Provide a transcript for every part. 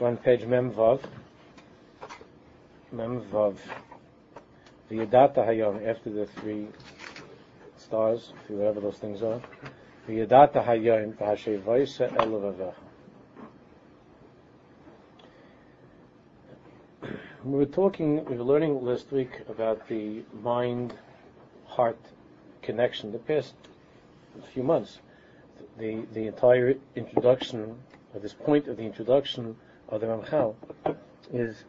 One page Mem Vav. Mem Vav. V'yadata hayom, after the three stars, whatever those things are. V'yadata hayom, v'hashevoisa elavavecha. We were talking, we were learning last week about the mind-heart connection. The past few months, the the entire introduction, or this point of the introduction of the Ramchal, is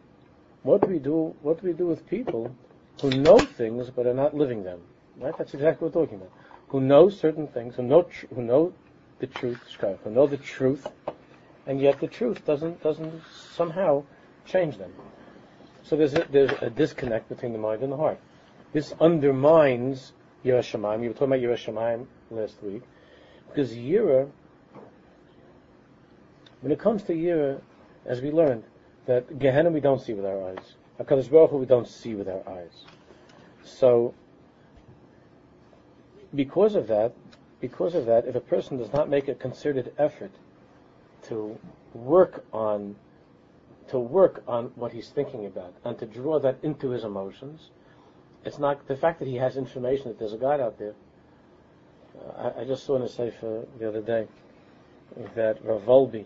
what do we do? What do we do with people who know things but are not living them? Right? That's exactly what we're talking about. Who know certain things, who know tr- who know the truth, who know the truth, and yet the truth doesn't doesn't somehow change them. So there's a, there's a disconnect between the mind and the heart. This undermines Yiras Shamayim. You were talking about Yiras Shamayim last week. Because Yira, when it comes to Yira, as we learned, that Gehenna we don't see with our eyes. HaKadosh Baruch Hu we don't see with our eyes. So, because of that, because of that, if a person does not make a concerted effort to work on to work on what he's thinking about and to draw that into his emotions. It's not the fact that he has information that there's a God out there. Uh, I, I, just saw in a sefer the other day that Rav Wolbe,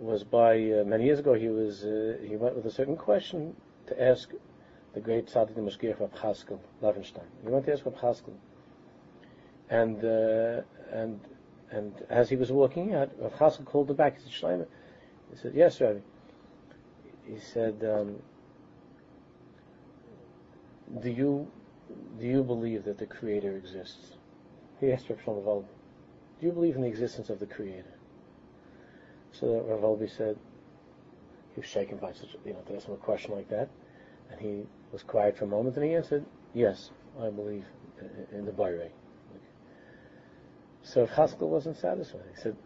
was by uh, many years ago. He was uh, he went with a certain question to ask the great Tzaddik Mashgiach Rav Chaskel Levenstein. He went to ask Rav Chaskel, and uh, and and as he was walking out, Rav Chaskel called him back. He said, Shlomo. He said, yes, Rabbi. He said, um, do you do you believe that the Creator exists? He asked Rav Shlomo do you believe in the existence of the Creator? So Rav Wolbe said, he was shaken by such, you know, to ask him a question like that. And he was quiet for a moment and he answered, yes, I believe in the Bayrei. So if Haskell wasn't satisfied, he said,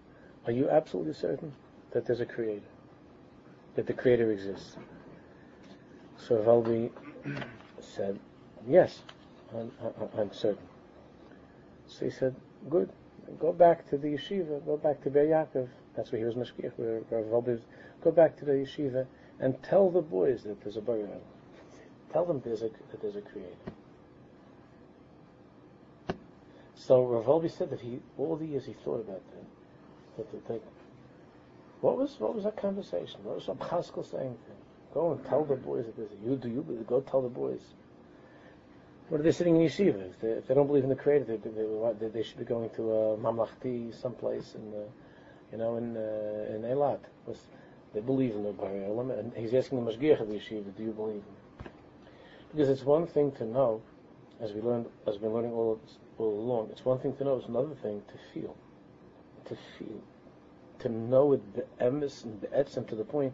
Are you absolutely certain that there's a creator? That the creator exists? So Wolbe said, Yes, I'm, I'm, certain. So he said, Good. Go back to the yeshiva, go back to Be'er Yaakov. That's where he was mashgiach, where, where Wolbe. Go back to the yeshiva and tell the boys that there's a Baruch. Tell them there's a, that there's a creator. So Rav Wolbe said that he all the years he thought about that. That, that, that what was what was that conversation? What was Rav Chaskel saying to him? Go and tell the boys that this. You do you go tell the boys. What are they sitting in yeshiva? If they, if they don't believe in the Creator, they, they, they, should be going to a mamlachti someplace in the, you know, in uh, in Eilat. They believe in the Bari and he's asking the mashgiach of the yeshiva, "Do you believe in?" Because it's one thing to know, as we learned, as we've been learning all all along. It's one thing to know, it's another thing to feel. To feel. To know it be'emes and be'etzem to the point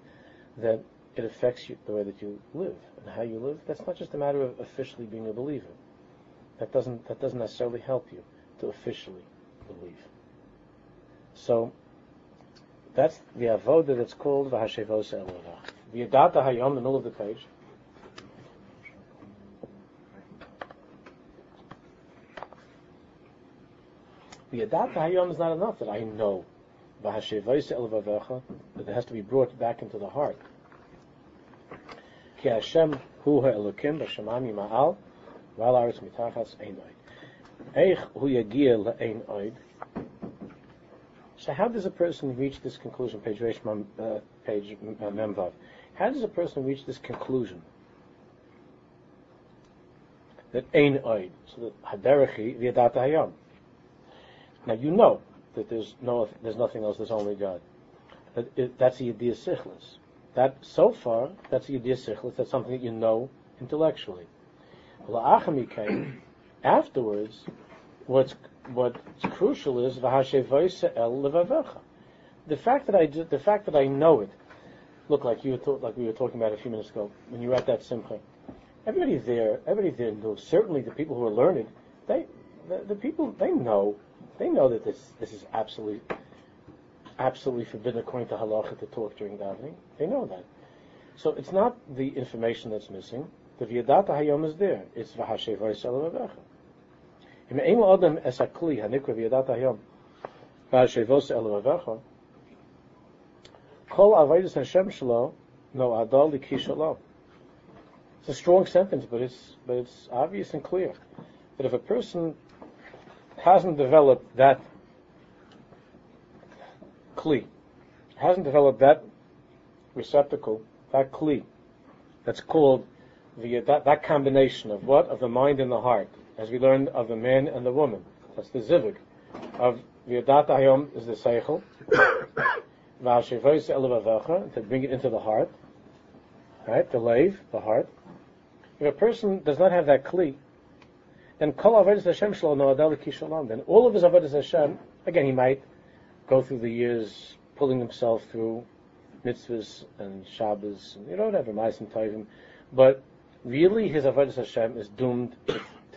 that it affects you the way that you live and how you live. That's not just a matter of officially being a believer. That doesn't that doesn't necessarily help you to officially believe. So that's the avodah that's called v'hashevos elovah. The Yadata Hayom, the middle of the page. The Adat Hayom is not enough that I know that it has to be brought back into the heart. Ki Hashem hu ha'elokim b'shamam yima'al v'al aretz mitachas ein oid. Eich hu yagia le'ein oid. So how does a person reach this conclusion? Page uh, page uh, Memvav. How does a person reach this conclusion? That ein oid. So that haderachi v'yadat hayom. Now you know that there's no, there's nothing else. There's only God. That it, that's a yediyah sichlis. That so far, that's a yediyah sichlis. That's something that you know intellectually. Afterwards, what's what's crucial is el The fact that I the fact that I know it. Look, like you were like we were talking about a few minutes ago when you were at that simcha. Everybody there, everybody there knows. Certainly, the people who are learned, they the, the people they know they know that this this is absolutely absolutely forbidden according to halacha to talk during davening. They know that. So it's not the information that's missing. The v'yadata hayom is there. It's v'hashev v'yisrael v'vecha. It's a strong sentence, but it's but it's obvious and clear that if a person hasn't developed that kli, hasn't developed that receptacle, that kli, that's called the that, that combination of what? Of the mind and the heart, as we learned of the man and the woman. That's the zivig of the hayom is the seichel. to bring it into the heart, right? The lave, the heart. If a person does not have that kli, then kol avodas Hashem adal Then all of his avodas Hashem, again, he might go through the years pulling himself through mitzvahs and Shabbos, and, you know, whatever, ma'asim tovim, but really his avodas Hashem is doomed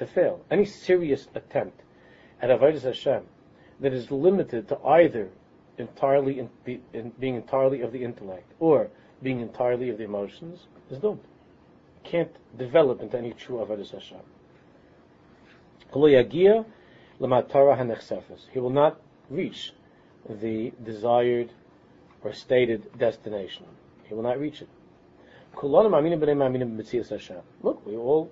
to, fail. Any serious attempt at avodas Hashem that is limited to either entirely in, be, in being entirely of the intellect or being entirely of the emotions is doomed. Can't develop into any true avodas Hashem. He will not reach the desired or stated destination. He will not reach it. Look, we all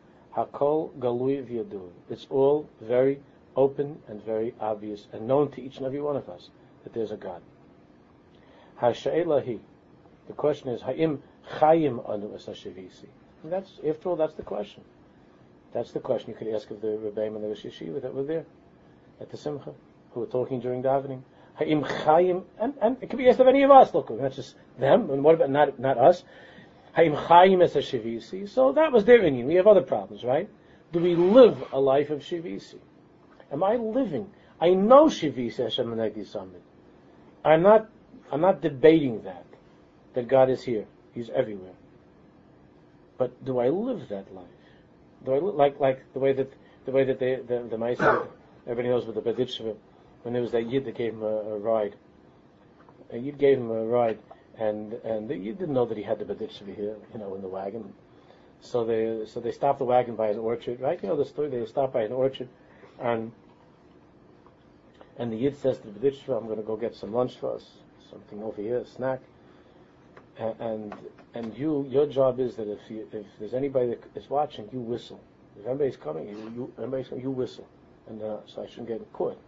hakol galui v'yadur. It's all very open and very obvious and known to each and every one of us that there's a God. Hasha'elahi. The question is, ha'im chayim anu es That's, after all, that's the question. That's the question you could ask of the Rebbeim and the Rosh Yeshiva that were there at the Simcha, who were talking during davening. Ha'im chayim, and, and it could be asked of any of us, look, not just them, and what about not, not us? So that was their Indian. We have other problems, right? Do we live a life of shivisi? Am I living? I know shivisi Hashem Samid. I'm not, I'm not debating that, that God is here. He's everywhere. But do I live that life? Do I like like the way that the way that they, the the mice everybody knows with the Berditchever when there was that yid that gave him a, a ride. A yid gave him a ride, and and the yid didn't know that he had the Berditchever here, you know, in the wagon. So they so they stopped the wagon by an orchard, right? You know the story. They stopped by an orchard, and and the yid says to the Berditchever, "I'm going to go get some lunch for us, something over here, a snack." and and you, your job is that if you, if there's anybody that is watching, you whistle. If anybody's coming, you, you everybody's coming, you whistle, and uh, so I shouldn't get caught.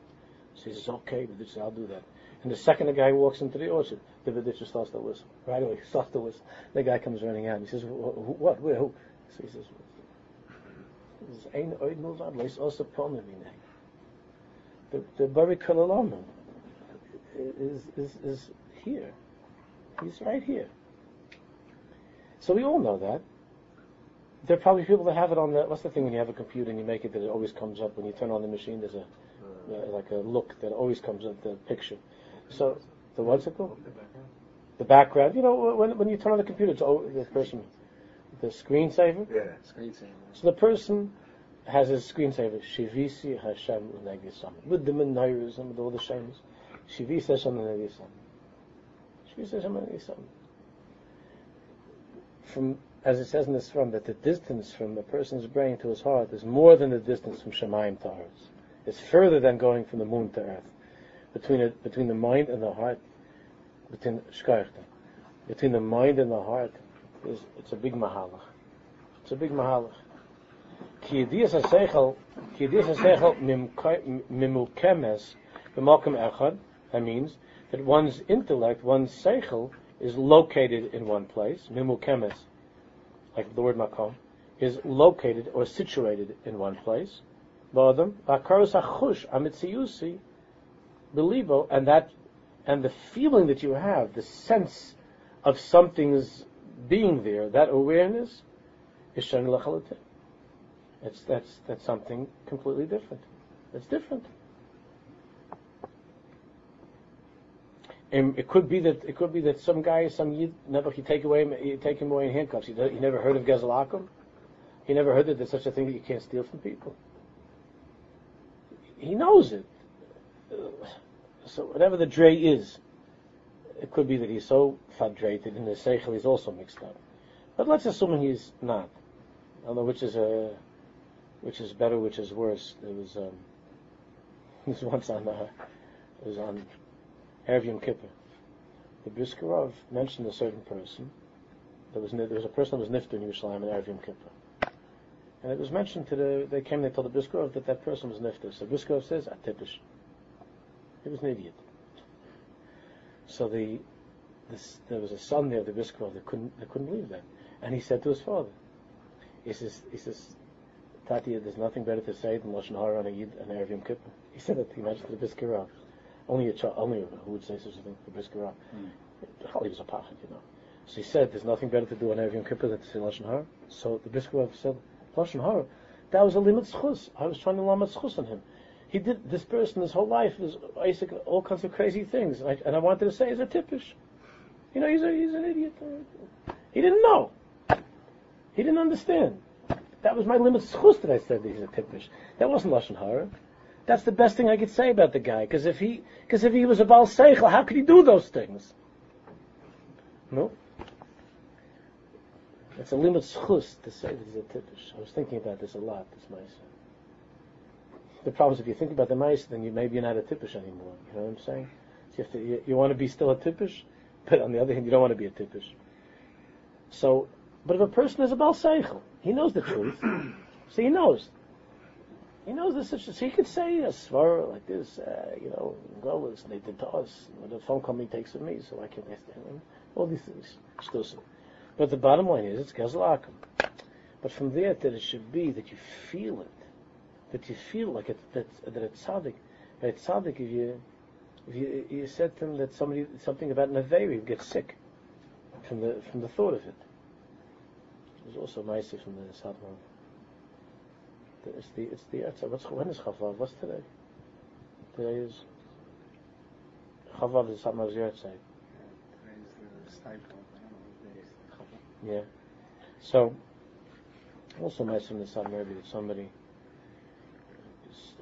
So he says, "Okay, but I'll do that." And the second the guy walks into the orchard, the Berditchever starts to whistle. Right away, he starts to whistle. The guy comes running out. And he says, "What? Where? Who?" So he says, "Ein oid milvad leis The the Bari is is is here. He's right here. So we all know that. There are probably people that have it on the, what's the thing when you have a computer and you make it that it always comes up when you turn on the machine, there's a, uh, like a look that always comes up, the picture. So, the what's it called? The background. You know, when, when you turn on the computer, it's oh, the person, the screensaver. Yeah, screensaver. So the person has a screensaver, Shivisi Hashem Unegisam, with the menorahs and with all the shames. Shivisi Hashem Unegisam. Shivisi Hashem Unegisam from, as it says in this from, that the distance from a person's brain to his heart is more than the distance from Shemaim to Earth. It's further than going from the moon to Earth. Between it, between the mind and the heart, between between the mind and the heart, is it's a big mahalach. It's a big mahalach. Ki yediyas ha-seichel, ki yediyas ha-seichel mimukemes b'malkim echad, that means that one's intellect, one's seichel, is located in one place, mimukemes, like the word makom, is located or situated in one place. Ba'adam, v'akaros achush belibo, and that, and the feeling that you have, the sense of something's being there, that awareness, is shani lachalatim. It's, that's, that's something completely different. It's different. And it could be that it could be that some guy, some yid, never you take away take him away in handcuffs. He, he never heard of gezalakum. He never heard that there's such a thing that you can't steal from people. He knows it. So whatever the dre is, it could be that he's so fadrated in the seichel he's also mixed up. But let's assume he's not. I don't know which is a, which is better, which is worse. There was um, this once on uh, it was on Erev Yom Kippur. The Briskerov mentioned a certain person. There was there was a person that was nifter in Yerushalayim in Erev Yom Kippur. And it was mentioned to the, they came, they told the Briskerov that that person was nifter. So Briskerov says, atipish. He was an idiot. So the, this, there was a son there, the Briskerov, that couldn't, that couldn't believe that. And he said to his father, he says, he says, Tati, there's nothing better to say than Lashon Hara on a Yid and Erev Yom Kippur. He said that, he mentioned to the Briskerov. Only a child, only who would say such a thing, the Briskerov. Mm. He was a pachet, you know. So he said, there's nothing better to do on Erev Yom Kippur than to say Lashon Hara. So the Briskerov said, Lashon Hara. That was a limit schus. I was trying to limit schus on him. He did this person his whole life is basically all kinds of crazy things, and I, and I wanted to say he's a tippish. You know, he's a, he's an idiot. He didn't know. He didn't understand. That was my limit schus that I said he's a tippish. That wasn't lashon hara. That's the best thing I could say about the guy. Because if he, because if he was a bal seichel, how could he do those things? No. It's a limit schus to say that he's a tippish. I was thinking about this a lot, this mice. The problem is if you think about the mice, then you maybe you're not a tippish anymore. You know what I'm saying? So you, have to, you, you want to be still a tippish, but on the other hand, you don't want to be a tippish. So, but if a person is a bal seichel, he knows the truth. so he knows. He knows this. So he could say a svar like this, uh, you know, well, it's they did to us. The phone company takes with me, so I can't stand All these things. But the bottom line is, it's gazlakum. But from there, that it should be that you feel it, that you feel like it, that that it's tzaddik. It's tzaddik if you if you you said to him that somebody something about an avery gets sick from the from the thought of it. There's also nice from the Satmar. It's the it's the Etzah. What's when is Chavav? What's today? Today is Chavav is Satmar's Yahrzeit. Yeah. So, also nice from the Sad maybe that somebody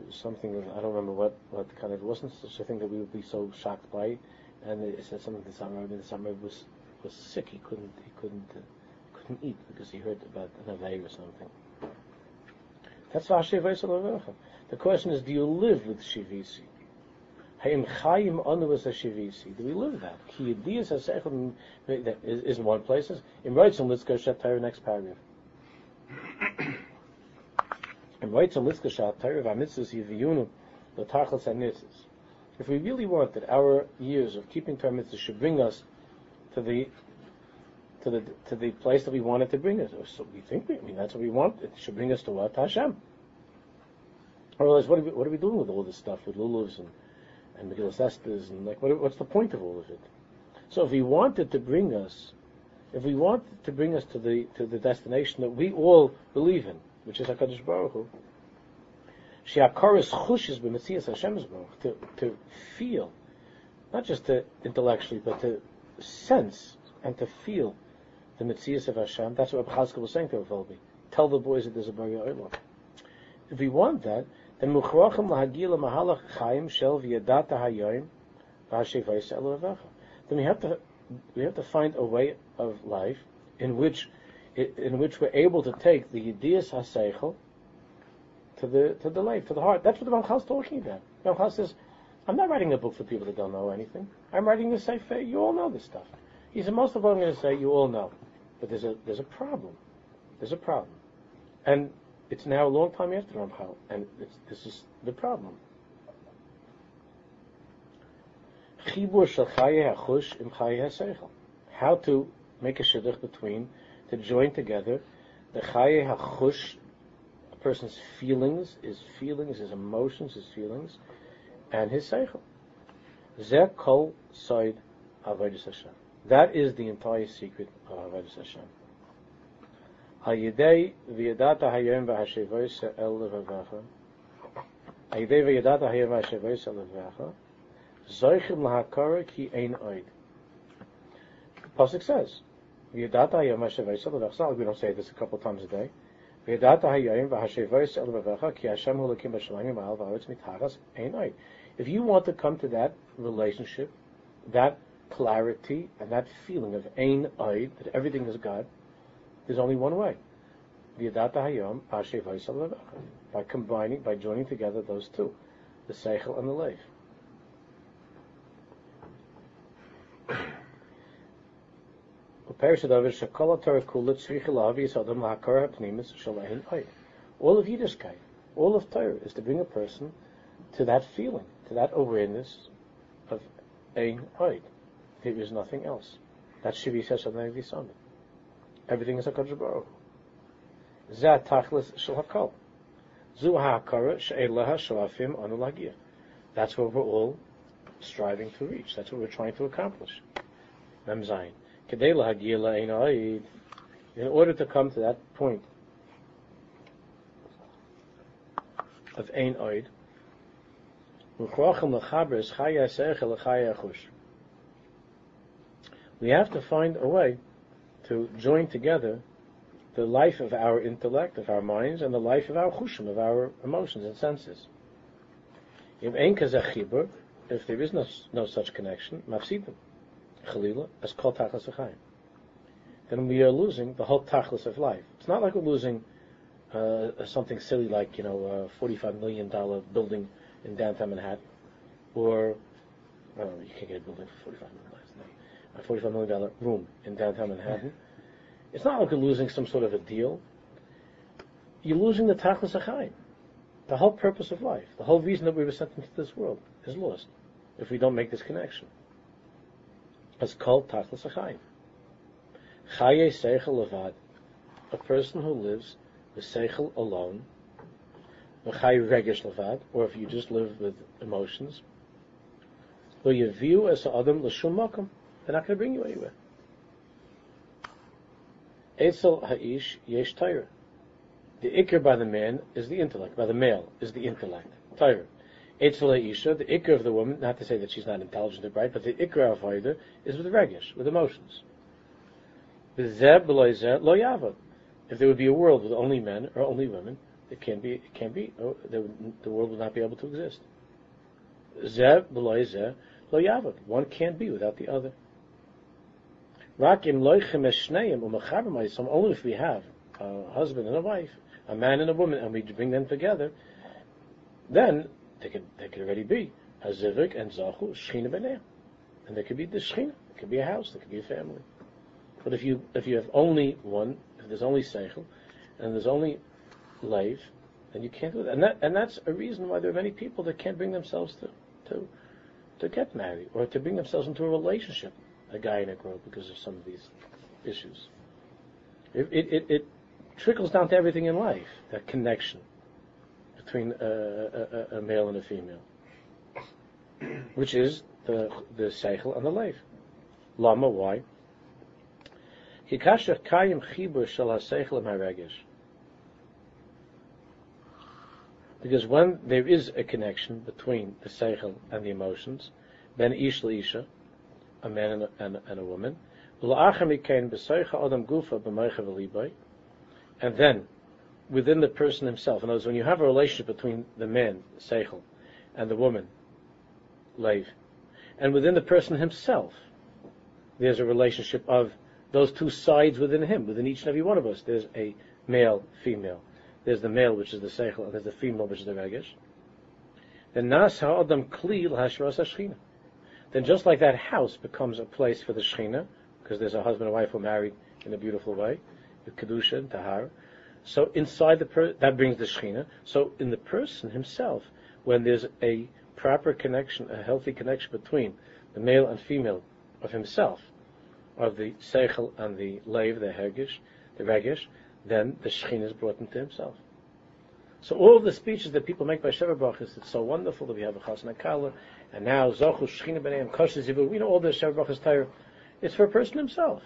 something I don't remember what what kind of it wasn't such a thing that we would be so shocked by, and it said something to Sam Rabbi. The Sam was was sick. He couldn't he couldn't uh, couldn't eat because he heard about an avay or something. That's The question is, do you live with shivisi? Hayim chayim a shivisi. Do we live that? Ki yediyas hasechel is in one place. In Reitzim, let's go shet next paragraph. V'amitzvus yiviyunu l'tachlis hanitzvus. If we really want that our years of keeping Torah should bring us to the to the to the place that we wanted to bring us. So we think we, I mean that's what we want. It should bring us to what Hashem. Otherwise, what are we what are we doing with all this stuff with lulus and and Megillas Esther's and like what, what's the point of all of it? So if we wanted to bring us, if we wanted to bring us to the to the destination that we all believe in, which is Hakadosh Baruch Hu, Shiakaris chushes b'metzias Hashem's Baruch to to feel, not just to intellectually, but to sense and to feel the Metzias of Hashem. That's what Chaskel was saying to Rav Wolbe. Tell the boys that there's a Bari Olam. If we want that, then Muchrachim lahagil mahalach chaim shel v'yadata v'hashevayis elavecha. Then we have to we have to find a way of life in which in which we're able to take the Yediyas HaSeichel to the to the life, to the heart. That's what the Ramchal is talking about. Ramchal says, I'm not writing a book for people that don't know anything. I'm writing a Sefer. You all know this stuff. He said, most of what I'm going to say, you all know. But there's a, there's a problem. There's a problem. And it's now a long time after Ramchal, and this is the problem. How to make a shidduch between, to join together the chaye hachush, a person's feelings, his feelings, his emotions, his feelings, and his seichel. Zeh kol side avodas Hashem. That is the entire secret of avodas Hashem. Hayidei v'yadata hayom v'hashevois el levavecha. Hayidei v'yadata hayom v'hashevois el levavecha. Zoichim lahakara ki ein oid. Pasuk says, V'yadata hayom We don't say this a couple times a day. V'yadata hayom ki Hashem hu lakim b'shalayim v'aretz mitachas. If you want to come to that relationship, that clarity, and that feeling of ein oid, that everything is God, there's only one way. V'yadata hayom. By combining, by joining together those two, the seichel and the leif. All of Yiddishkeit, all of Torah is to bring a person to that feeling, to that awareness of Ein Oid. There is nothing else. That should be says something like Summit. Everything is a Baruch Zat Tachlis Shel HaKol. Zu Shalafim That's what we're all striving to reach. That's what we're trying to accomplish. Mem Zayin. In order to come to that point of Ein Oid, we have to find a way to join together the life of our intellect, of our minds, and the life of our chushim, of our emotions and senses. If there is no, no such connection, mafsidim. Chalila, as called Tachlis Achayim. Then we are losing the whole Tachlis of life. It's not like we're losing uh, something silly like, you know, a $45 million building in downtown Manhattan, or, I don't know, you can't get a building for $45 million. A $45 million room in downtown Manhattan. It's not like we're losing some sort of a deal. You're losing the Tachlis Achayim. The whole purpose of life, the whole reason that we were sent into this world is lost if we don't make this connection is called Tachlis Achayim. Chaye Seichel Levad, a person who lives with Seichel alone, Chay Regesh Levad, or if you just live with emotions, Lo Yaviu Es Adam L'Shum Makom, they're not going to bring you anywhere. Eitzel Ha'ish Yesh Torah. The ikr by the man is the intellect, by the male is the intellect, Torah. Eitzvah Isha, the ikr of the woman, not to say that she's not intelligent or bright, but the ikr of Haida is with regish, with emotions. If there would be a world with only men or only women, it can't be. It can't be. Oh, the world would not be able to exist. One can't be without the other. Only if we have a husband and a wife, a man and a woman, and we bring them together, then they could they could already be Hazivik and Zachu, Shechina B'nei. And there could be the Shechina, it could be a house, there could be a family. But if you if you have only one, if there's only Seichel, and there's only life, then you can't do that. And that and that's a reason why there are many people that can't bring themselves to to to get married or to bring themselves into a relationship, a guy and a girl, because of some of these issues. It, it, it, it trickles down to everything in life, that connection between a, a, a male and a female, which is the the seichel and the leif. Lama, why? Because when there is a connection between the seichel and the emotions, ben ish isha, a man and a, and, and a woman, and then within the person himself. In other words, when you have a relationship between the man, Seichel, and the woman, Leiv, and within the person himself, there's a relationship of those two sides within him, within each and every one of us. There's a male, female. There's the male, which is the Seichel, and there's the female, which is the Regesh. Then Nas Ha'adam Kli Hashras Hashchina. Then just like that house becomes a place for the Shechina, because there's a husband and wife who are married in a beautiful way, with Kedusha and Tahar, so inside the per- that brings the Shechina. So in the person himself, when there's a proper connection, a healthy connection between the male and female of himself, of the Seichel and the Leiv, the Hergish, the Regish, then the Shechina is brought into himself. So all the speeches that people make by Sheva Brachas, it's so wonderful that we have a Chasna Kala, and now Zochu Shechina B'neim Kosher Zivug, we know all the Sheva Brachas Torah. It's for a person himself,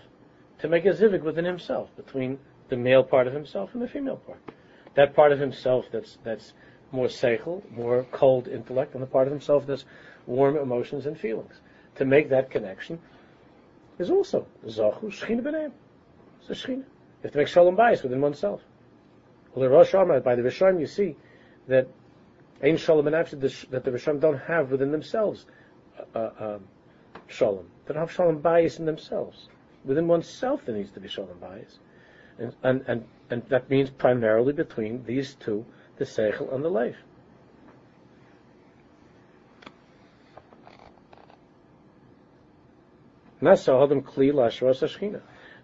to make a Zivug within himself, between the male part of himself and the female part. That part of himself that's that's more seichel, more cold intellect, and the part of himself that's warm emotions and feelings. To make that connection is also Zachu Shechina B'nei. It's a Shechina. You have to make Shalom Bayis within oneself. By the Rishon, you see that Ein Shalom and that the Rishon don't have within themselves uh, uh, um, Shalom. They don't have Shalom Bayis in themselves. Within oneself there needs to be Shalom Bayis. And, and, and, and that means primarily between these two, the Seichel and the Leif.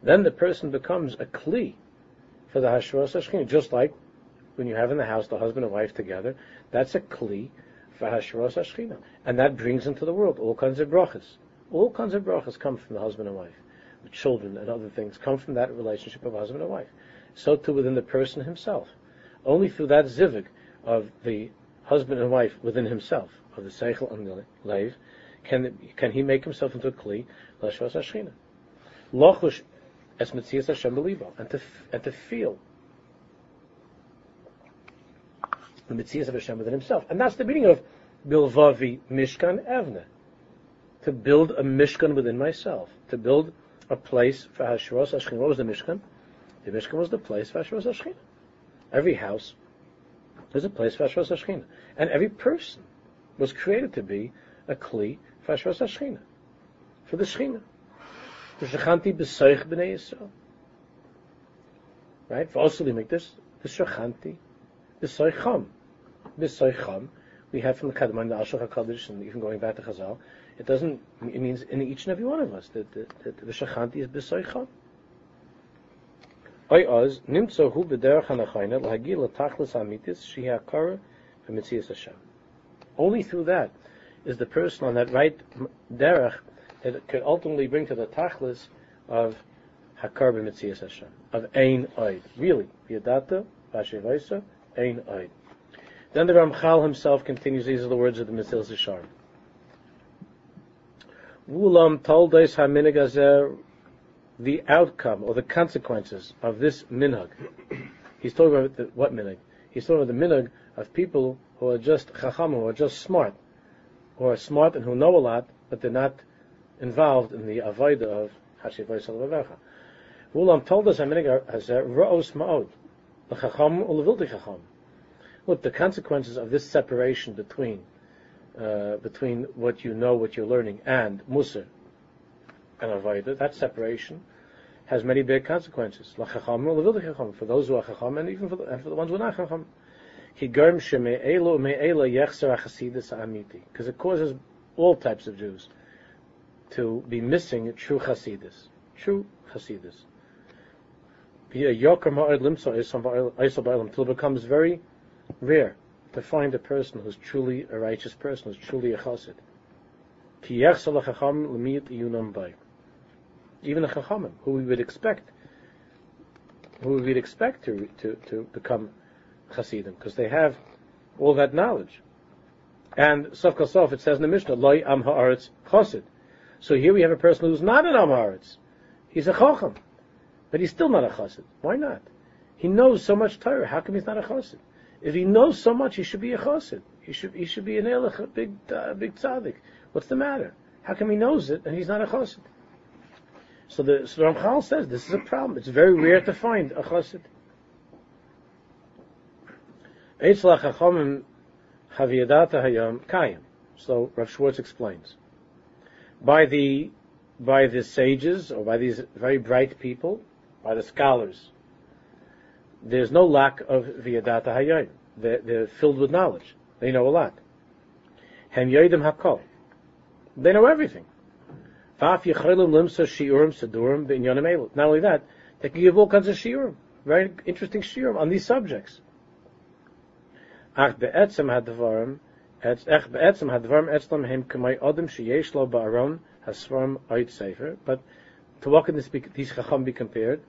Then the person becomes a kli for the hashros hashchina, just like when you have in the house the husband and wife together. That's a kli for hashros hashchina, and that brings into the world all kinds of brachas. All kinds of brachas come from the husband and wife. Children and other things come from that relationship of husband and wife. So too within the person himself. Only through that zivig of the husband and wife within himself, of the seichel and the leiv, can, can he make himself into a kli l'ashvas hashchina. Lochush es mitzias Hashem belibo, and to and to feel the mitzias of Hashem within himself, and that's the meaning of bilvavi mishkan evne, to build a mishkan within myself, to build a place for Hashros Hashchina. What was the mishkan? The mishkan was the place for Hashros Hashchina. Every house is a place for Hashros Hashchina, and every person was created to be a kli for Hashros Hashchina, for the Shechina. Shechanti b'soich b'nei Yisrael. Right? For also we make this, the Shechanti b'soicham. B'soicham, we have from the Kadman, the Ashach HaKadosh, and even going back to Chazal, it doesn't, it means in each and every one of us, that the, the, the Shechanti is b'soicham. Oy oz, nimtzo hu b'derech hanachayna, l'hagi l'tachlis hamitis, shehi hakara, v'mitzias Hashem. Only through that is the person on that right derech that could ultimately bring to the tachlis of hakar b'mitzias Hashem, of ein oid. Really, yadata, vashevaisa, ein oid. Then the Ramchal himself continues, these are the words of the Mesilas Yesharim. Wulam toldes ha the outcome or the consequences of this minhag. He's talking about the, what minhag? He's talking about the minhag of people who are just chacham, who are just smart, who are smart and who know a lot, but they're not involved in the avodah of Hashivay Salavavecha. Ulam told us a ra'os ma'od, l'chacham u'levilti chacham. Look, the consequences of this separation between uh, between what you know, what you're learning, and Mussar and Avodah, that separation has many big consequences. For those who are Chacham, and even for the, and for the ones who are not Chacham. Because it causes all types of Jews to be missing true Hasidus. True Hasidus. Until it becomes very rare to find a person who's truly a righteous person, who's truly a chassid. Even a chachamim, who we would expect, who we would expect to, to, to become chassidim, because they have all that knowledge. And Sof Sof, it says in the Mishnah, Loi Am Haaretz Chassid. So here we have a person who's not an Am Haaretz. He's a Chacham. But he's still not a Chassid. Why not? He knows so much Torah. How come he's not a Chassid? If he knows so much, he should be a chassid. He should he should be an elech, a big uh, big tzaddik. What's the matter? How come he knows it and he's not a chassid? So the so Ramchal says this is a problem. It's very rare to find a chassid. So Rav Schwartz explains. By the by the sages or by these very bright people, by the scholars, there's no lack of viyadata hayayim. They're, they're, filled with knowledge. They know a lot. Hem yoidim hakol. They know everything. Not only that, they can give all kinds of shiurim, very interesting shiurim on these subjects. Ach be'etzem hadvarim, ech be'etzem hadvarim etzlam hem k'may odem sheyesh lo ba'aron hasvarim oit sefer. But to what can this be, these chacham be compared?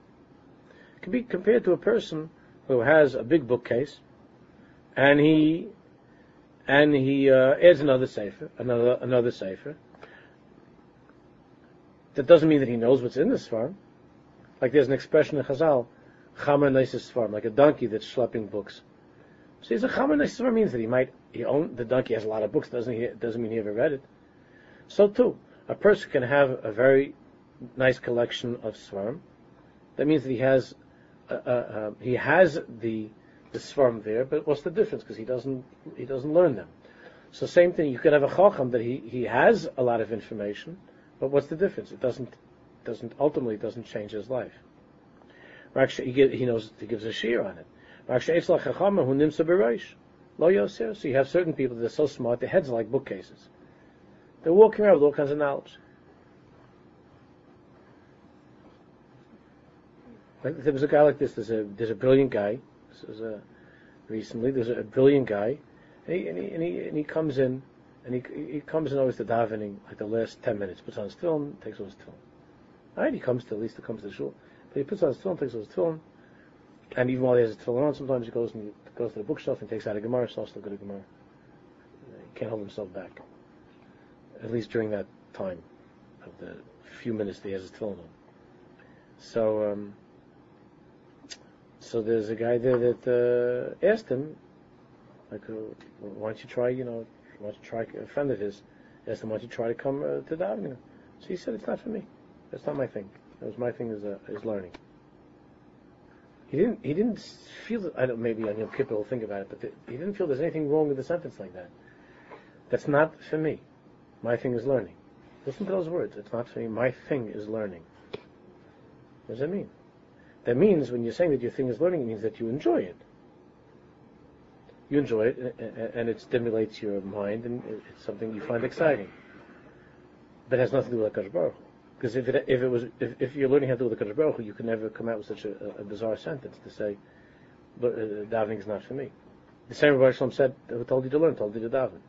Can be compared to a person who has a big bookcase, and he and he uh, adds another sefer, another another sefer. That doesn't mean that he knows what's in this farm. Like there's an expression in Chazal, "Chamer noises farm," like a donkey that's schlepping books. So he's a chaman Svarim means that he might, he own, the donkey has a lot of books, doesn't he, doesn't mean he ever read it. So too, a person can have a very nice collection of Svarim. That means that he has, uh, uh, uh, he has the, the Svarim there, but what's the difference? Because he doesn't, he doesn't learn them. So same thing, you could have a chacham that he, he has a lot of information, but what's the difference? It doesn't, doesn't, ultimately doesn't change his life. He knows, he gives a shear on it. So you have certain people that are so smart, their heads are like bookcases. They're walking around with all kinds of knowledge. Like, there was a guy like this. There's a there's a brilliant guy. This was a recently. There's a brilliant guy, and he and he and he, and he comes in, and he he comes in always to davening like the last ten minutes. Puts on his tefillin, takes off his tefillin. All right, he comes to at least he comes to the shul, but he puts on his tefillin, takes off his tefillin, and even while he has his tefillin on, sometimes he goes and he goes to the bookshelf and takes out a Gemara, starts to look at a Gemara. He can't hold himself back. At least during that time of the few minutes that he has his tefillin on. So. Um, so there's a guy there that uh, asked him, like, uh, why don't you try, you know, why don't you try, a friend of his asked him, why don't you try to come uh, to davening? So he said, it's not for me. That's not my thing. That was my thing is, uh, is learning. He didn't, he didn't feel, I don't, maybe on Yom Kippur will think about it, but the, he didn't feel there's anything wrong with a sentence like that. That's not for me. My thing is learning. Listen to those words. It's not for me. My thing is learning. What does that mean? That means when you're saying that your thing is learning, it means that you enjoy it. You enjoy it, and it stimulates your mind, and it's something you find exciting. But it has nothing to do with Hakadosh Baruch Because if it, if it was, if, if, you're learning how to do with Hakadosh Baruch you could never come out with such a, a bizarre sentence to say, "But uh, davening is not for me." The same Rabbi Shalom said, "Who told you to learn? Told you to daven."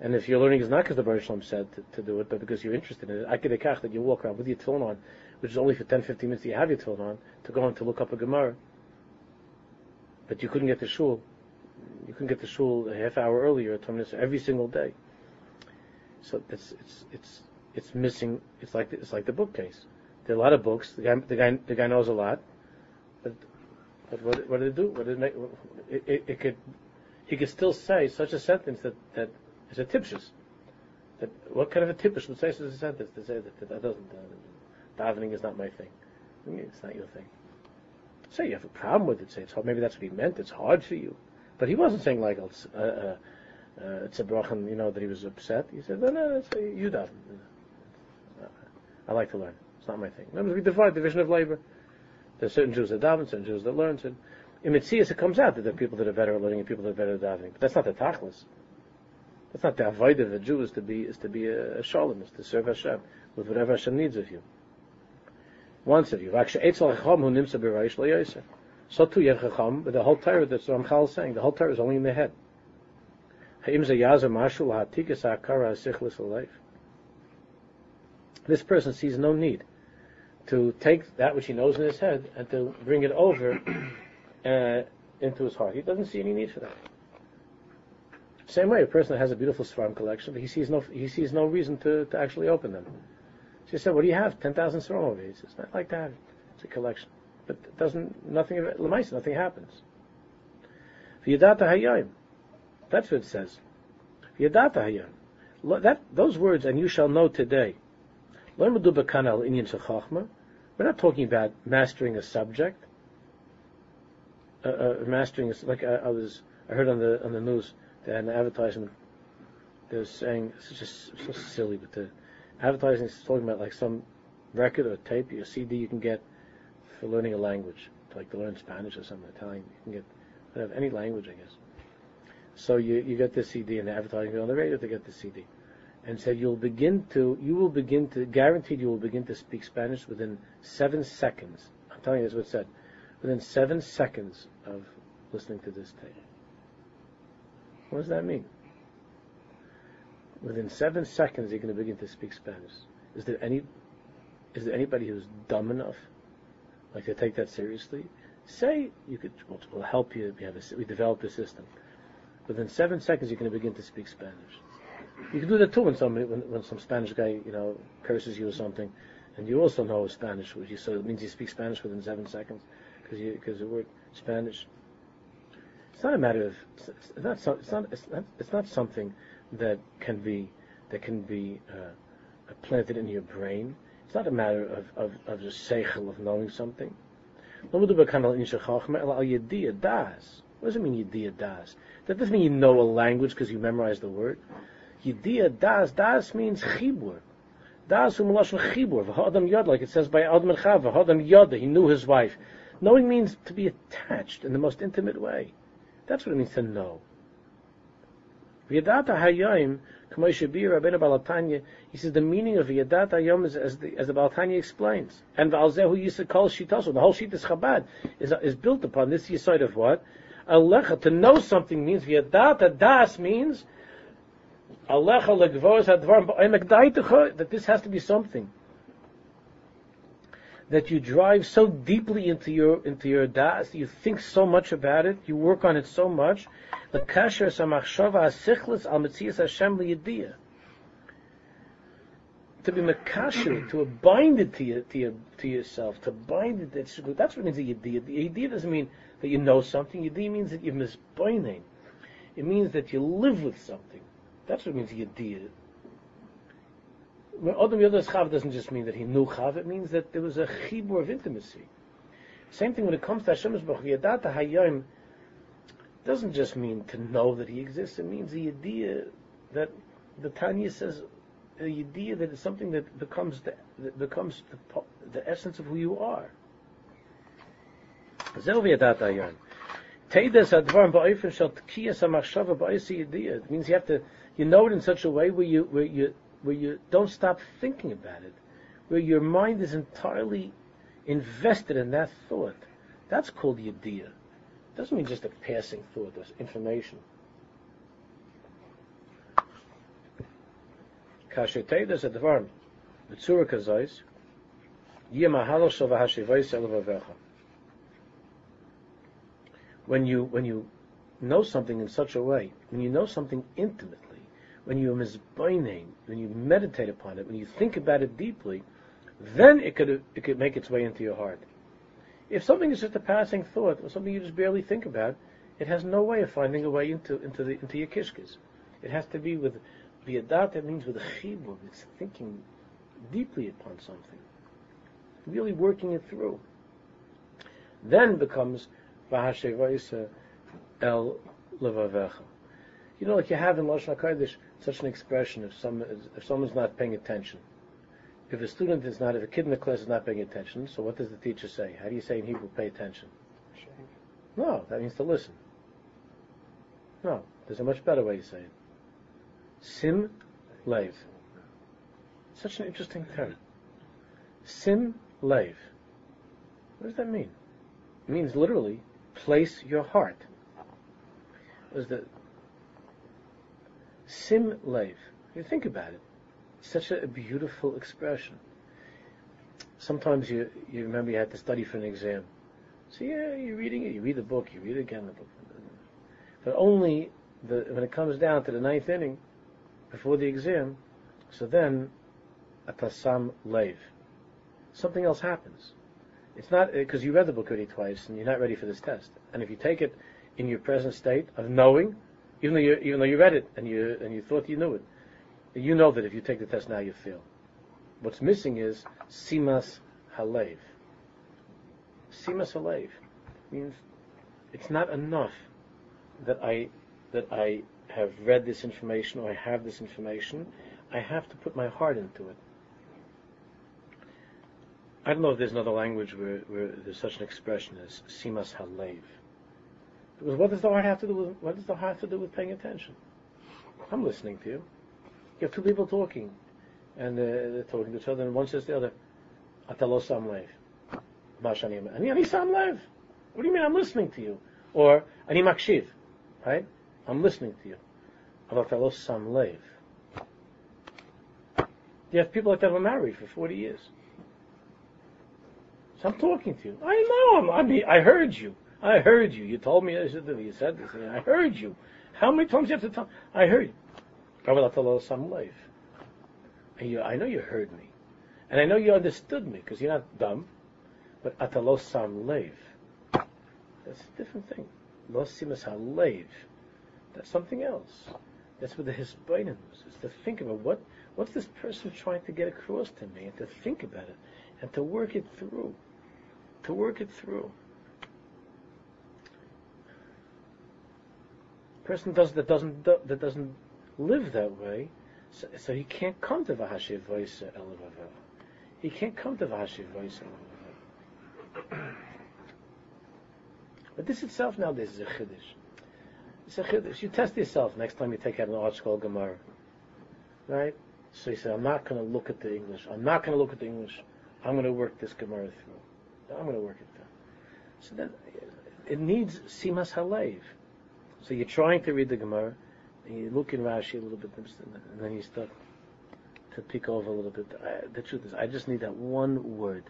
And if your learning is not because the Baruch Shalom said to, to, do it, but because you're interested in it, I could that you walk around with your tefillin on which is only for 10, 15 minutes you have your tefillin on, to go on to look up a Gemara. But you couldn't get the shul. You couldn't get the shul a half hour earlier, 20 minutes every single day. So it's it's it's it's missing. It's like it's like the bookcase. There are a lot of books. The guy the guy the guy knows a lot, but but what, what did it do? What did it make? It, it, it could he could still say such a sentence that that is a tipshus. That what kind of a tipshus would say such a sentence to say that, that, that doesn't. Uh, davening is not my thing. It's not your thing. Say you have a problem with it. Say it's hard. Maybe that's what he meant. It's hard for you. But he wasn't saying like uh, uh, uh, it's a brachen, you know, that he was upset. He said, no, no, it's, you daven. I like to learn. It's not my thing. Remember, we divide division of labor. There's certain Jews that daven, certain Jews that learn. Certain, in Mitzias, it comes out that there are people that are better at learning and people that are better at davening. But that's not the tachlis. That's not the avoid of a Jew is to be is to be a, a shalom, is to serve Hashem with whatever Hashem needs of you wants of you. So too you have chacham, but the whole Torah that's Ramchal is saying, the whole Torah is only in the head. This person sees no need to take that which he knows in his head and to bring it over uh, into his heart. He doesn't see any need for that. Same way, a person that has a beautiful Svarim collection, but he sees no he sees no reason to, to actually open them. She said, "What do you have? Ten thousand Svarim over here." He says, "I'd like to have it. It's a collection, but it doesn't nothing. Lemaisa, nothing happens." V'yadata hayayim. That's what it says. V'yadata hayayim. That those words, and you shall know today. We're not talking about mastering a subject. Uh, uh, mastering, like I, I, was, I heard on the on the news an advertisement. They were saying it's just so silly, but the advertising is talking about like some record or tape or CD you can get for learning a language, like to learn Spanish or something, Italian. You can get whatever, any language, I guess. So you, you get this CD and the advertising on the radio to get the CD. And said you'll begin to, you will begin to, guaranteed you will begin to speak Spanish within seven seconds. I'm telling you, that's what it said. Within seven seconds of listening to this tape. What does that mean? within seven seconds you're going to begin to speak Spanish. Is there any, is there anybody who's dumb enough, like to take that seriously? Say you could, we'll, we'll help you. We have a, we a system. Within seven seconds you're going to begin to speak Spanish. You can do that too when somebody, when, when some Spanish guy, you know, curses you or something, and you also know Spanish, which you, so it means you speak Spanish within seven seconds, because you, because the word Spanish. It's not a matter of. It's not. So, it's not. It's not. It's not something that can be that can be uh, planted in your brain. It's not a matter of of, of just seichel of knowing something. What does it mean yediyah das? That doesn't mean you know a language because you memorize the word. Yediyah das, das means chibur. Das um lashon chibur. V'hadam yad, like it says by Adam and Chav. V'hadam yad, he knew his wife. Knowing means to be attached in the most intimate way. That's what it means to know. V'yadata hayayim, k'may shabir Rabbeinu Baal HaTanya, he says the meaning of V'yadata hayayim is as the, as the Baal HaTanya explains. And V'alzehu call Shitasu. The whole Shitas Chabad is, is built upon this side of what? Alecha, to know something means, V'yadata das means, Alecha legvos hadvar that this has to be something that you drive so deeply into your into your das, you think so much about it, you work on it so much. The kasher samachshava asichlis al mitzias Hashem liyadiyah. To be makasher, to bind it to, you, to, you, to yourself, to bind it, that's, that's what it means a yediyah. The yediyah doesn't mean that you know something. Yediyah means that you're misbinding. It means that you live with something. That's what it means yediyah. Adam Yodas Chav doesn't just mean that he knew Chav, it means that there was a chibur of intimacy. Same thing when it comes to Hashem's Baruch Yadata doesn't just mean to know that he exists, it means the idea that the Tanya says the idea that is something that becomes the that becomes the, the essence of who you are. It means you have to you know it in such a way where you where you where you don't stop thinking about it, where your mind is entirely invested in that thought. That's called yediyah. It doesn't mean just a passing thought or information. Kazais, when you when you know something in such a way, when you know something intimately, when you mizbaining, when you meditate upon it, when you think about it deeply, then it could it could make its way into your heart. If something is just a passing thought or something you just barely think about, it has no way of finding a way into into the into your kishkas. It has to be with biyadat. That means with a chibur. It's thinking deeply upon something, really working it through. Then becomes v'hashevaisa el levavecha. You know, like you have in Lashon HaKodesh, such an expression if some if someone's not paying attention. If a student is not, if a kid in the class is not paying attention, so what does the teacher say? How do you say in Hebrew, pay attention? No, that means to listen. No, there's a much better way to say it. Sim lev. Such an interesting term. Sim lev. What does that mean? It means literally, place your heart. Was the Sim lev. You think about it. Such a beautiful expression. Sometimes you, you remember you had to study for an exam. So yeah, you're reading it, you read the book, you read again the book. But only the, when it comes down to the ninth inning, before the exam, so then, atasam lev. Something else happens. It's not, uh, because you read the book already twice and you're not ready for this test. And if you take it in your present state of knowing, even though you even though you read it and you and you thought you knew it, you know that if you take the test now you fail. What's missing is simas halev. Simas halev means it's not enough that I that I have read this information or I have this information. I have to put my heart into it. I don't know if there's another language where, where there's such an expression as simas halev. Because what does the heart have to do with what does the heart to do with paying attention? I'm listening to you. You have two people talking, and uh, they're talking to each other, and one says to the other, "Atalo sam lev." Ani ani sam lev. What do you mean? I'm listening to you. Or ani makshiv, right? I'm listening to you. Atalo sam lev. You have people like that who are married for 40 years. So I'm talking to you. I know. I'm, I, I heard you. I heard you. You told me this. You said this. I heard you. How many times do you have to tell? I heard you. some life. You, I know you heard me, and I know you understood me because you're not dumb. But atalos sam lev. That's a different thing. Lo simas halev. That's something else. That's what the hisbainim is. Is to think about what what's this person trying to get across to me, and to think about it, and to work it through. To work it through. Person does that doesn't that doesn't live that way, so, so he can't come to v'hashiv voice He can't come to v'hashiv voice But this itself nowadays is a chiddush. It's a chiddush. You test yourself next time you take out an ArtScroll Gemara, right? So you say, I'm not going to look at the English. I'm not going to look at the English. I'm going to work this Gemara through. I'm going to work it through. So then it needs simas halev. So you're trying to read the Gemara, and you look in Rashi a little bit, and then you start to pick over a little bit. I, the truth is, I just need that one word.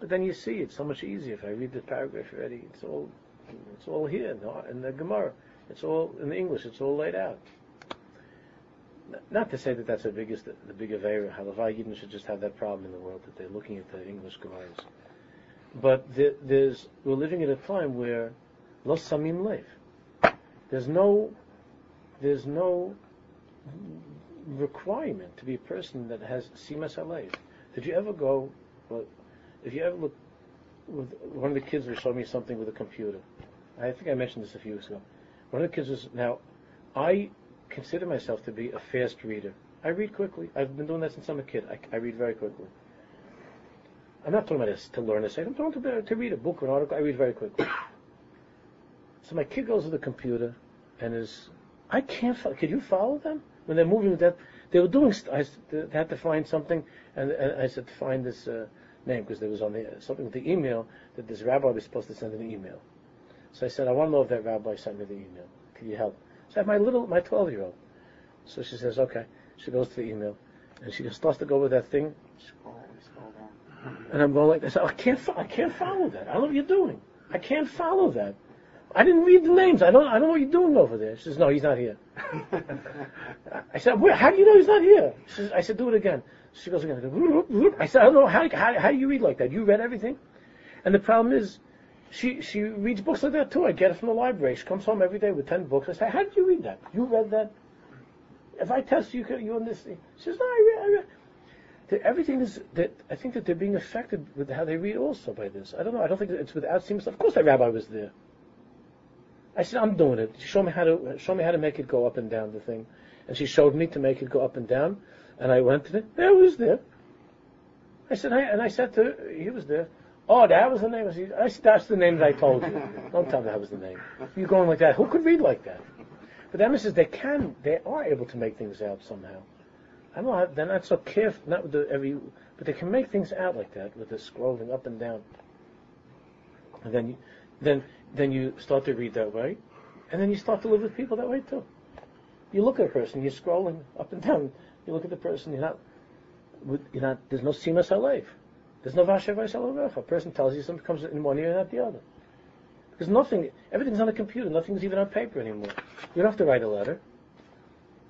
But then you see, it's so much easier if I read the paragraph already. It's all, it's all here in the, Gemara. It's all in the English. It's all laid out. Not to say that that's the biggest, the big avera. Halavai should just have that problem in the world that they're looking at the English Gemaras. But the, there's, we're living at a time where lo samim lev. There's no, there's no requirement to be a person that has simas. Did you ever go? Well, if you ever look, with one of the kids was showing me something with a computer. I think I mentioned this a few weeks ago. One of the kids was now. I consider myself to be a fast reader. I read quickly. I've been doing that since I'm a kid. I, I read very quickly. I'm not talking about this to learn a say. I'm talking about to read a book or an article. I read very quickly. So my kid goes to the computer and is, I can't, could you follow them? When they're moving that, they were doing, st- I they had to find something, and, and I said, find this uh, name, because there was on the, something with the email, that this rabbi was supposed to send an email. So I said, I want to know if that rabbi sent me the email. Can you help? So I have my little, my 12 year old. So she says, okay. She goes to the email, and she starts to go with that thing. And I'm going like this. I can't, I can't follow that. I don't know what you're doing. I can't follow that. I didn't read the names. I don't. I don't know what you're doing over there. She says, "No, he's not here." I said, "How do you know he's not here?" She says, "I said, do it again." She goes again. I said, "I don't know how, how how do you read like that? You read everything?" And the problem is, she she reads books like that too. I get it from the library. She comes home every day with ten books. I say, "How did you read that? You read that?" If I test you, you on this, she says, "No, I read." I read. Everything is that I think that they're being affected with how they read also by this. I don't know. I don't think it's without seamless. Of course, that rabbi was there. I said, I'm doing it. Show me how to show me how to make it go up and down the thing. And she showed me to make it go up and down. And I went to it. There it was there. I said, I, and I said to her, he was there. Oh, that was the name. I said, that's the name that I told you. Don't tell me that was the name. You're going like that. Who could read like that? But the says they can, they are able to make things out somehow. I don't know. They're not so careful, not with the every, but they can make things out like that with the scrolling up and down. And then, then then you start to read that way, and then you start to live with people that way too. You look at a person, you're scrolling up and down. You look at the person, you're not, you're not. There's no simas halev. There's no vashav A person tells you something comes in one ear and not the other. Because nothing, everything's on a computer. Nothing's even on paper anymore. You don't have to write a letter.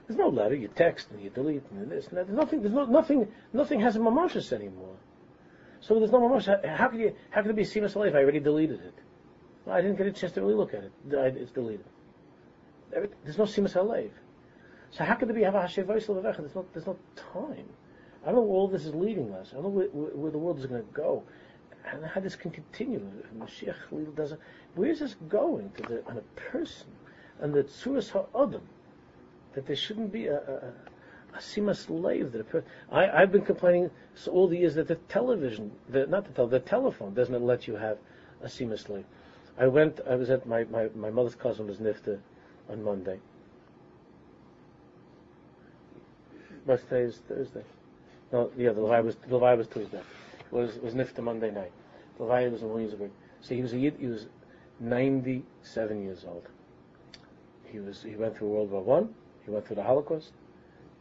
There's no letter. You text and you delete and this and that. There's nothing. There's no, nothing. Nothing has a mamashis anymore. So there's no mamash. How can you? How could it be simas halev? I already deleted it. I didn't get a chance to really look at it. It's deleted. There's no simas halev. So how could there be have a hashev There's no, there's no time. I don't know where all this is leading us. I don't know where, where, the world is going to go, and how this can continue. Mashiach doesn't. Where is this going to the on a person and the tzuras ha'adam that there shouldn't be a, a, a slave that a person. I, I've been complaining all the years that the television, the, not the tel, the telephone doesn't let you have a sima slave. I went, I was at my, my, my mother's cousin was nifta on Monday. Today is Thursday. No, yeah, the Levaya was, the Levaya was Tuesday. Was, was nifta Monday night. The Levaya was in Williamsburg. So he was a, Yid, he was 97 years old. He was, he went through World War One, he went through the Holocaust,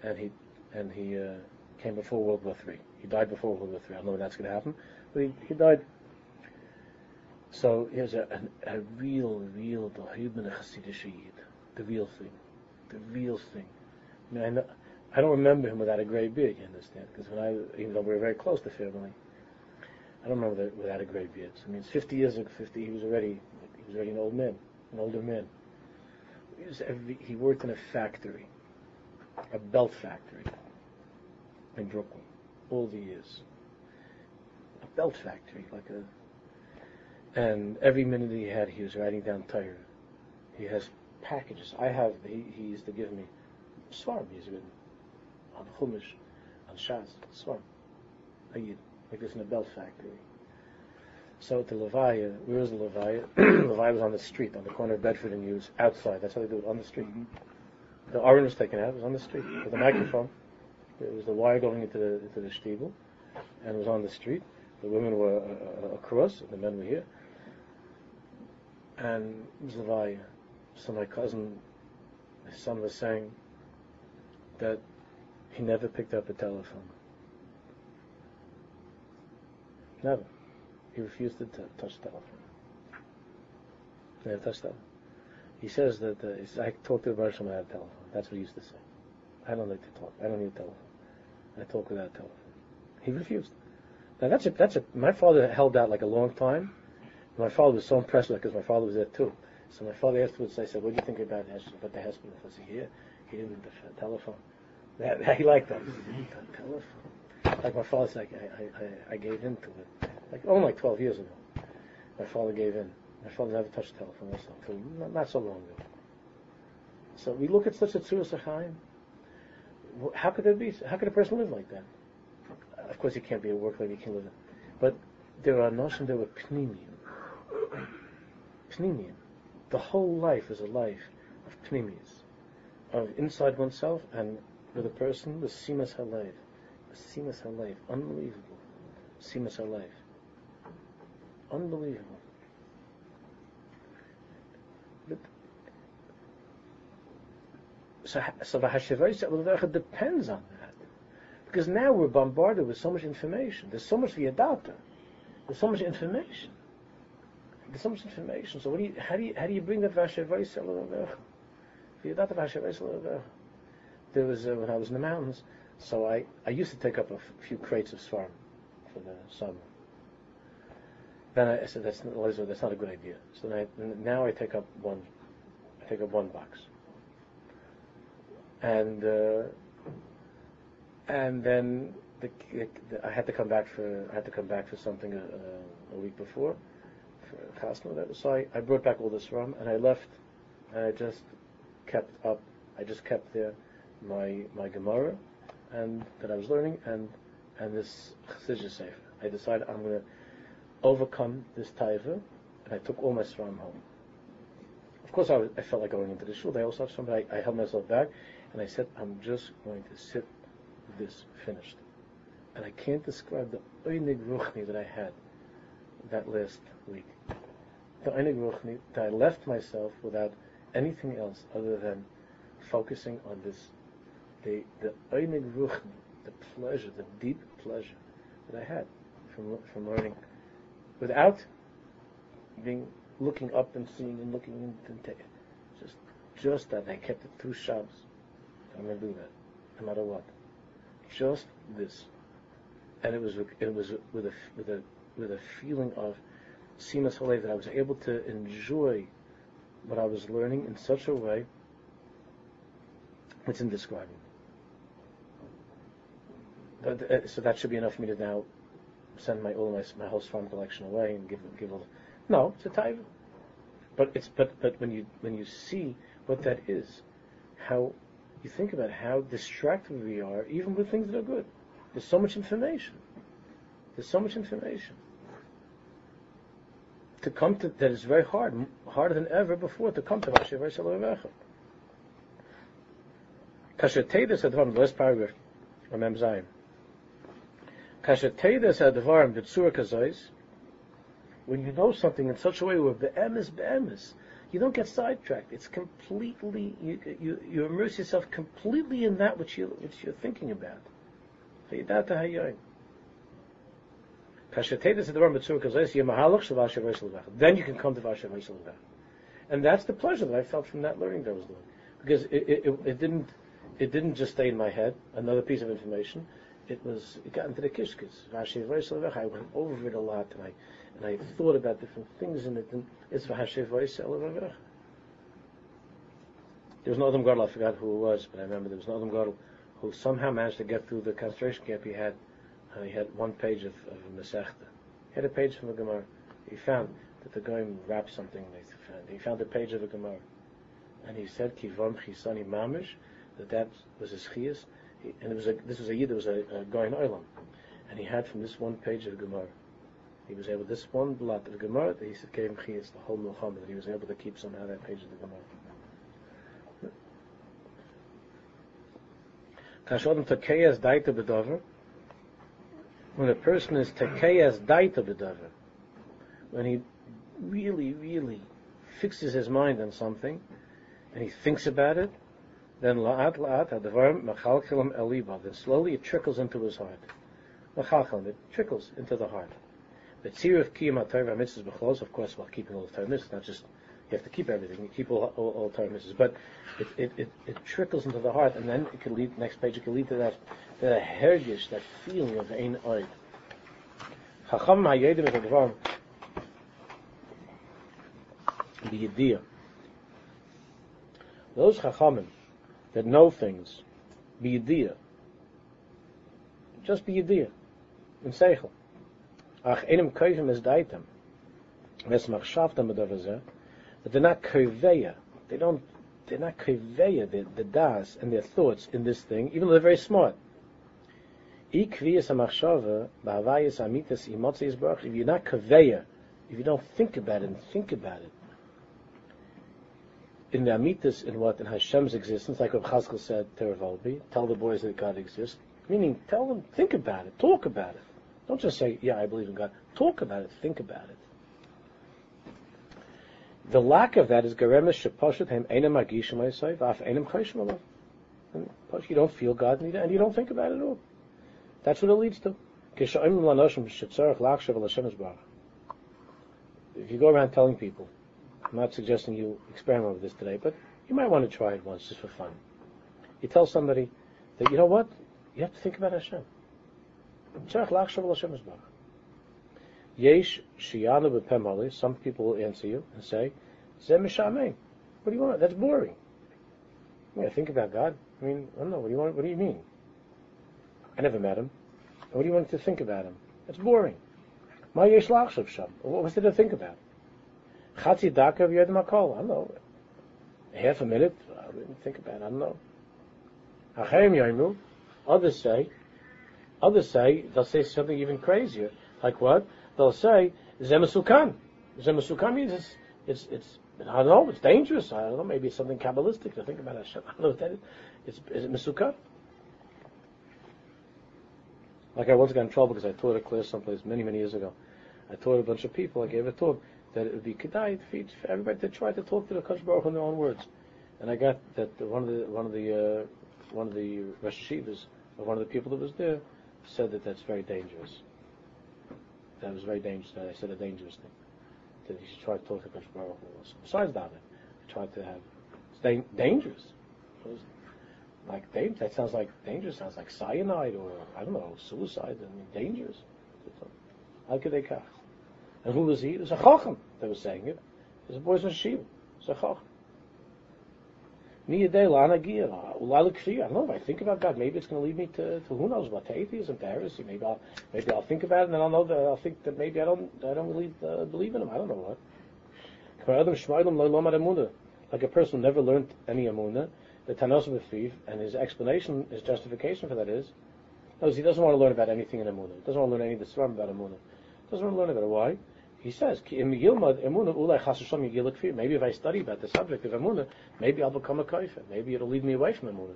and he, and he, uh, came before World War Three. He died before World War Three. I don't know when that's going to happen, but he, he died so here's a, a, a real, real the human Hasidic Yid, the real thing, the real thing. I mean, I, know, I don't remember him without a grey beard. You understand? Because when I, even though we were very close to family, I don't remember that without a grey beard. So, I mean, it's 50 years ago. 50, he was already, he was already an old man, an older man. He, was every, he worked in a factory, a belt factory in Brooklyn, all the years. A belt factory, like a. And every minute he had, he was writing down Torah. He has packages. I have. He, he used to give me Svarm. He's written on Chumash, on Shas, Svarm. Like this in a belt factory. So the Levaya, where is the Levaya? Levaya was on the street, on the corner of Bedford and Hewes, outside. That's how they do it, on the street. Mm-hmm. The orange was taken out, it was on the street, with a microphone. It was the wire going into the, into the stiebel, and it was on the street. The women were uh, uh across, and the men were here. And it. So my cousin, his son was saying that he never picked up a telephone. Never. He refused to t- touch the telephone. Never touched telephone. He says that uh, I talk to the Baruch without a telephone. That's what he used to say. I don't like to talk. I don't need a telephone. I talk without a telephone. He refused. Now that's a, that's a, my father held out like a long time. My father was so impressed because my father was there too. So my father afterwards, I said, what do you think about, about the husband? I said, here, he didn't the telephone. That, he liked that. The telephone. Like my father said, I, I, I, gave in to it. Like, only like 12 years ago. My father gave in. My father never touched the telephone until not, not so long ago. So we look at such a tzura sachaim. How could there be? How could a person live like that? Of course, he can't be a work like he can live. In. But there are noshim there were pnimium. The whole life is a life of pnimius, of inside oneself and with a person the simas halev, simas halev, unbelievable, simas halev, unbelievable. So, so the Hashivayis depends on that. Because now we're bombarded with so much information. There's so much V'yadata. There's so much information. There's so much information. So do you, how do you, how do you bring that Hashivayis There was, uh, when I was in the mountains, so I, I used to take up a f- few crates of svarm for the summer. Then I, I said, that's, that's not a good idea. So now I take up one, I take up one box and uh, and then the, the, I had to come back for I had to come back for something a, uh, a week before for Cosmo. So I, I brought back all this rum and I left and I just kept up. I just kept there my my Gemara and that I was learning and and this Chassidus Sefer. I decided I'm going to overcome this taiva and I took all my Sram home. Of course, I, was, I, felt like going into the shul. I also have something. I, I held myself back and I said, I'm just going to sit this finished. And I can't describe the oinig ruchni that I had that last week. That I left myself without anything else other than focusing on this, the oinig ruchni, the pleasure, the deep pleasure that I had from from learning, without being looking up and seeing and looking into just just that I kept it through Shabbos. I'm to do that, no matter what. Just this, and it was it was with a with a with a feeling of simas halev that I was able to enjoy what I was learning in such a way it's indescribable. So that should be enough for me to now send my all my, my whole farm collection away and give give all. No, it's a taiva. But it's but but when you when you see what that is, how you think about how distracted we are, even with things that are good. There's so much information. There's so much information. To come to that is very hard, harder than ever before to come to Hashem Kasher Tedas Advarim, last paragraph, Mem Zayin. Kasher Tedas Advarim, the Tzur when you know something in such a way where be'emes be'emes, you don't get sidetracked. It's completely you, you, you immerse yourself completely in that which you which you're thinking about. Then you can come to Vashav And that's the pleasure that I felt from that learning that I was doing. Because it, it, it, didn't it didn't just stay in my head, another piece of information. it was it got into the kishkis. I went over it a lot, and I and I thought about different things in it. And it's V'Hashev There was no Adam Gadol, I forgot who it was, but I remember there was no Adam Gadol who somehow managed to get through the concentration camp. He had uh, he had one page of, of Masechta. He had a page from the Gemara. He found that the guy wrapped something. They found. He found a page of the Gemara, and he said Kivam Chisani Mamish that that was his chiyas. And it was a, this was a yid, it was a, a guy in Olam, and he had from this one page of Gemara. He was able this one blot of Gemara that he said gave him chiyas the whole Muhammad that he was able to keep somehow that page of the Gemara. Kashodim takeyas daita bedover. When a person is takeyas daita bedover, when he really, really fixes his mind on something, and he thinks about it, then la'at la'at advarim machalkelim eliba. Then slowly it trickles into his heart. Machalkelim, it trickles into the heart. The tzir of kiyam ha'torah mitzvahs of course, while keeping all the Torah mitzvahs, not just you have to keep everything. You keep all, all, all mitzvahs, but it, it, it, it, trickles into the heart, and then it can lead. Next page, it can lead to that that hergish, that feeling of ein oid. Chacham ha'yedim et advarim b'yediyah. Those chachamim that know things, b'yediyah, just b'yediyah, in seichel. Ach enim koivim es daitem, ves machshavtam b'davazeh, but they're not koveya. They don't, they're not koveya, the, the das and their thoughts in this thing, even though they're very smart. If you're not koveya, if you don't think about it and think about it, in the amitas, in what in Hashem's existence, like what Chaskel said to Rav Wolbe, tell the boys that God exists. Meaning, tell them, think about it, talk about it. Don't just say, "Yeah, I believe in God." Talk about it, think about it. The lack of that is garemes shepashat hem enam agishim le'sayv af enam chayshim You don't feel God and you don't think about it at all. That's what it leads to. If you go around telling people I'm not suggesting you experiment with this today, but you might want to try it once just for fun. You tell somebody that, you know what? You have to think about Hashem. Yesh shiyanu Some people will answer you and say, Zem What do you want? That's boring. I think about God. I mean, I don't know. What do you want? What do you mean? I never met him. What do you want to think about him? That's boring. Ma yesh What was there to think about? Chatzi daka of Yodim HaKol. I don't know. Half a minute? I didn't think about it. I don't know. Acharim Yoimu. Others say, others say, they'll say something even crazier. Like what? They'll say, Zemasukan. Zemasukan means it's, it's, it's, I don't know, it's dangerous. I don't know, maybe it's something Kabbalistic to think about Hashem. I don't know what that is. It's, is it Masukan? Like I once got in trouble because I taught a class someplace many, many years ago. I taught a bunch of people. I gave a talk that it would be kedai for, everybody to try to talk to the Kosh in their own words. And I got that one of the one of the uh, one of the Rosh Hashivas, one of the people that was there, said that that's very dangerous. That was very dangerous. I said a dangerous thing. That you should try to talk to Kosh Baruch Besides that, I tried to have it's da- dangerous. It like that sounds like dangerous. Sounds like cyanide or I don't know suicide. I mean, dangerous. How could they kach? And who was he? It was a Chacham that was saying it. It was a boy from Shiva. It was a Chacham. I don't know if I think about God, maybe it's going to lead me to, to who knows what, to atheism, to heresy. Maybe I'll maybe I'll think about it and then I'll know that I'll think that maybe I don't I don't really uh, believe in him. I don't know what. Like a person who never learned any amuna, the Tanos Befiv, and his explanation, his justification for that is, knows he doesn't want to learn about anything in amuna. He doesn't want to learn any of the about amuna. He doesn't want to learn about it. Why? He says, Maybe if I study about the subject of Emunah, maybe I'll become a kaifa. Maybe it'll lead me away from Emunah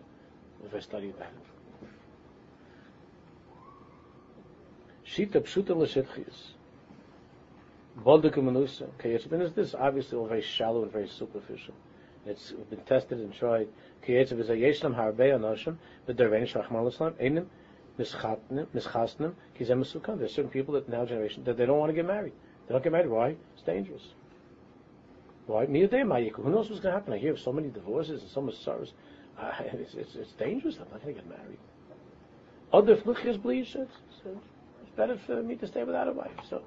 if I study about it. Shita pshuta l'shitchis. Bolduk manusa. It's been this obviously all very shallow and very superficial. It's been tested and tried. Kiyetzav is a yeshlam harbei anoshim, but they're very shachmal islam, enim mischasnim, kizem There's certain people that now generation that they don't want to get married. They don't get married. Why? It's dangerous. Why? Neither my yekk. Who knows what's going to happen? I hear of so many divorces and so much sorrows. Uh, it's, it's, it's, dangerous. I'm not going to get married. Other fluchis bleach, it's, it's better for me to stay without a wife. So,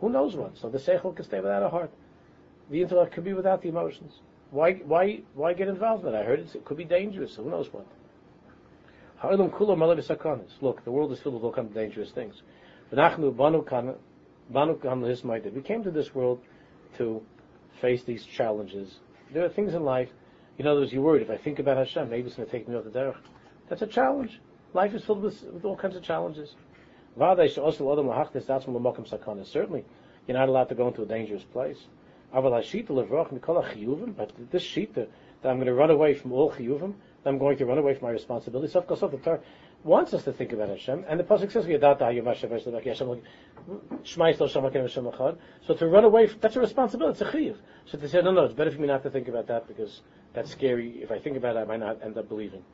who knows what? So the seichel can stay without a heart. The intellect could be without the emotions. Why, why, why get involved in it? I heard it could be dangerous. So who knows what? Look, the world is filled with all kinds of dangerous things. We came to this world to face these challenges. There are things in life, in other words, you're worried, if I think about Hashem, maybe it's going to take me off the derech. That's a challenge. Life is filled with, with all kinds of challenges. Certainly, you're not allowed to go into a dangerous place. But this sheet that I'm going to run away from all chiyuvim, I'm going to run away from my responsibility. Wants us to think about Hashem, and the pasuk says, So to run away, that's a responsibility. It's a chiyuv. So they say, no, no, it's better for me not to think about that because that's scary. If I think about it, I might not end up believing.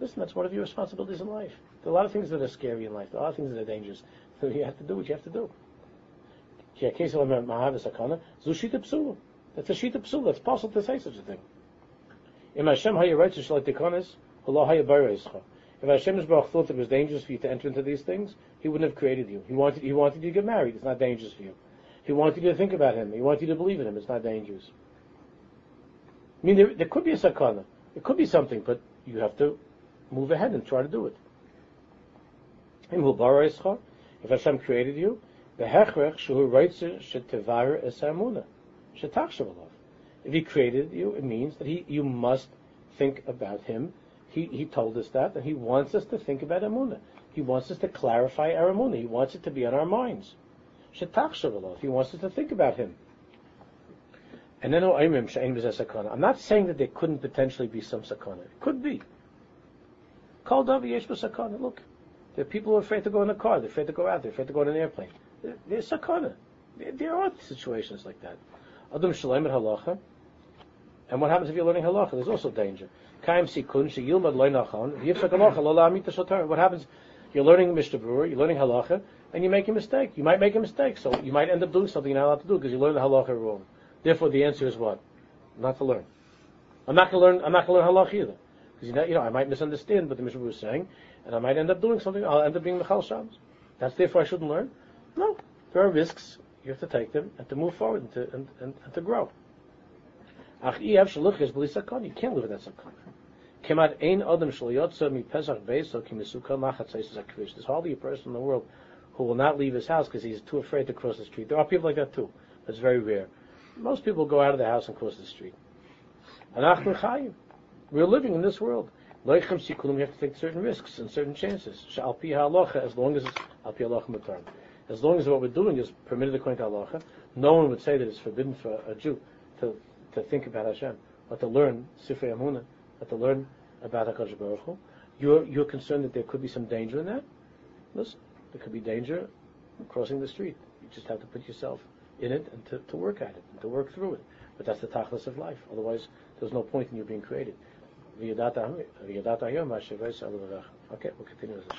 Listen, that's one of your responsibilities in life. There are a lot of things that are scary in life. There are a lot of things that are dangerous. So you have to do what you have to do. That's a shita. It's possible to say such a thing. If Hashem Baruch thought it was dangerous for you to enter into these things, He wouldn't have created you. He wanted, he wanted you to get married. It's not dangerous for you. He wanted you to think about Him. He wanted you to believe in Him. It's not dangerous. I mean, there, there could be a sakana. It could be something, but you have to move ahead and try to do it. If Hashem created you, if He created you, it means that He you must think about Him. He He told us that, and He wants us to think about Amunah. He wants us to clarify our Amunah. He wants it to be on our minds. Shetach He wants us to think about Him. And then oh, I'm not saying that there couldn't potentially be some sakana. It could be. Call Davi sakana. Look, there are people who are afraid to go in a car. They're afraid to go out. They're afraid to go on an airplane. There's sakana. There are situations like that. Adam shalem halacha. And what happens if you're learning halacha? There's also danger. What happens? You're learning Mishnah Berurah, you're learning halacha, and you make a mistake. You might make a mistake, so you might end up doing something you're not allowed to do because you learned the halacha wrong. Therefore, the answer is what? Not to learn. I'm not going to learn. I'm not going to learn halacha either, because you know, you know, I might misunderstand what the Mishnah was saying, and I might end up doing something. I'll end up being Michal Shams. That's therefore I shouldn't learn. No, there are risks. You have to take them and to move forward and to and, and, and to grow. You can't live that sakon. Kemat ein mi pesach There's hardly a person in the world who will not leave his house because he's too afraid to cross the street. There are people like that too. That's very rare. Most people go out of the house and cross the street. We're living in this world. You have to take certain risks and certain chances. As long as as long as what we're doing is permitted according to halacha, no one would say that it's forbidden for a Jew to, to think about Hashem, or to learn Sifrei Amunah, or to learn about HaKadosh Baruch Hu. You're, you're concerned that there could be some danger in that? Listen, there could be danger crossing the street. You just have to put yourself in it and to, to work at it, and to work through it. But that's the tachlis of life. Otherwise, there's no point in you being created. Okay, we'll continue with this.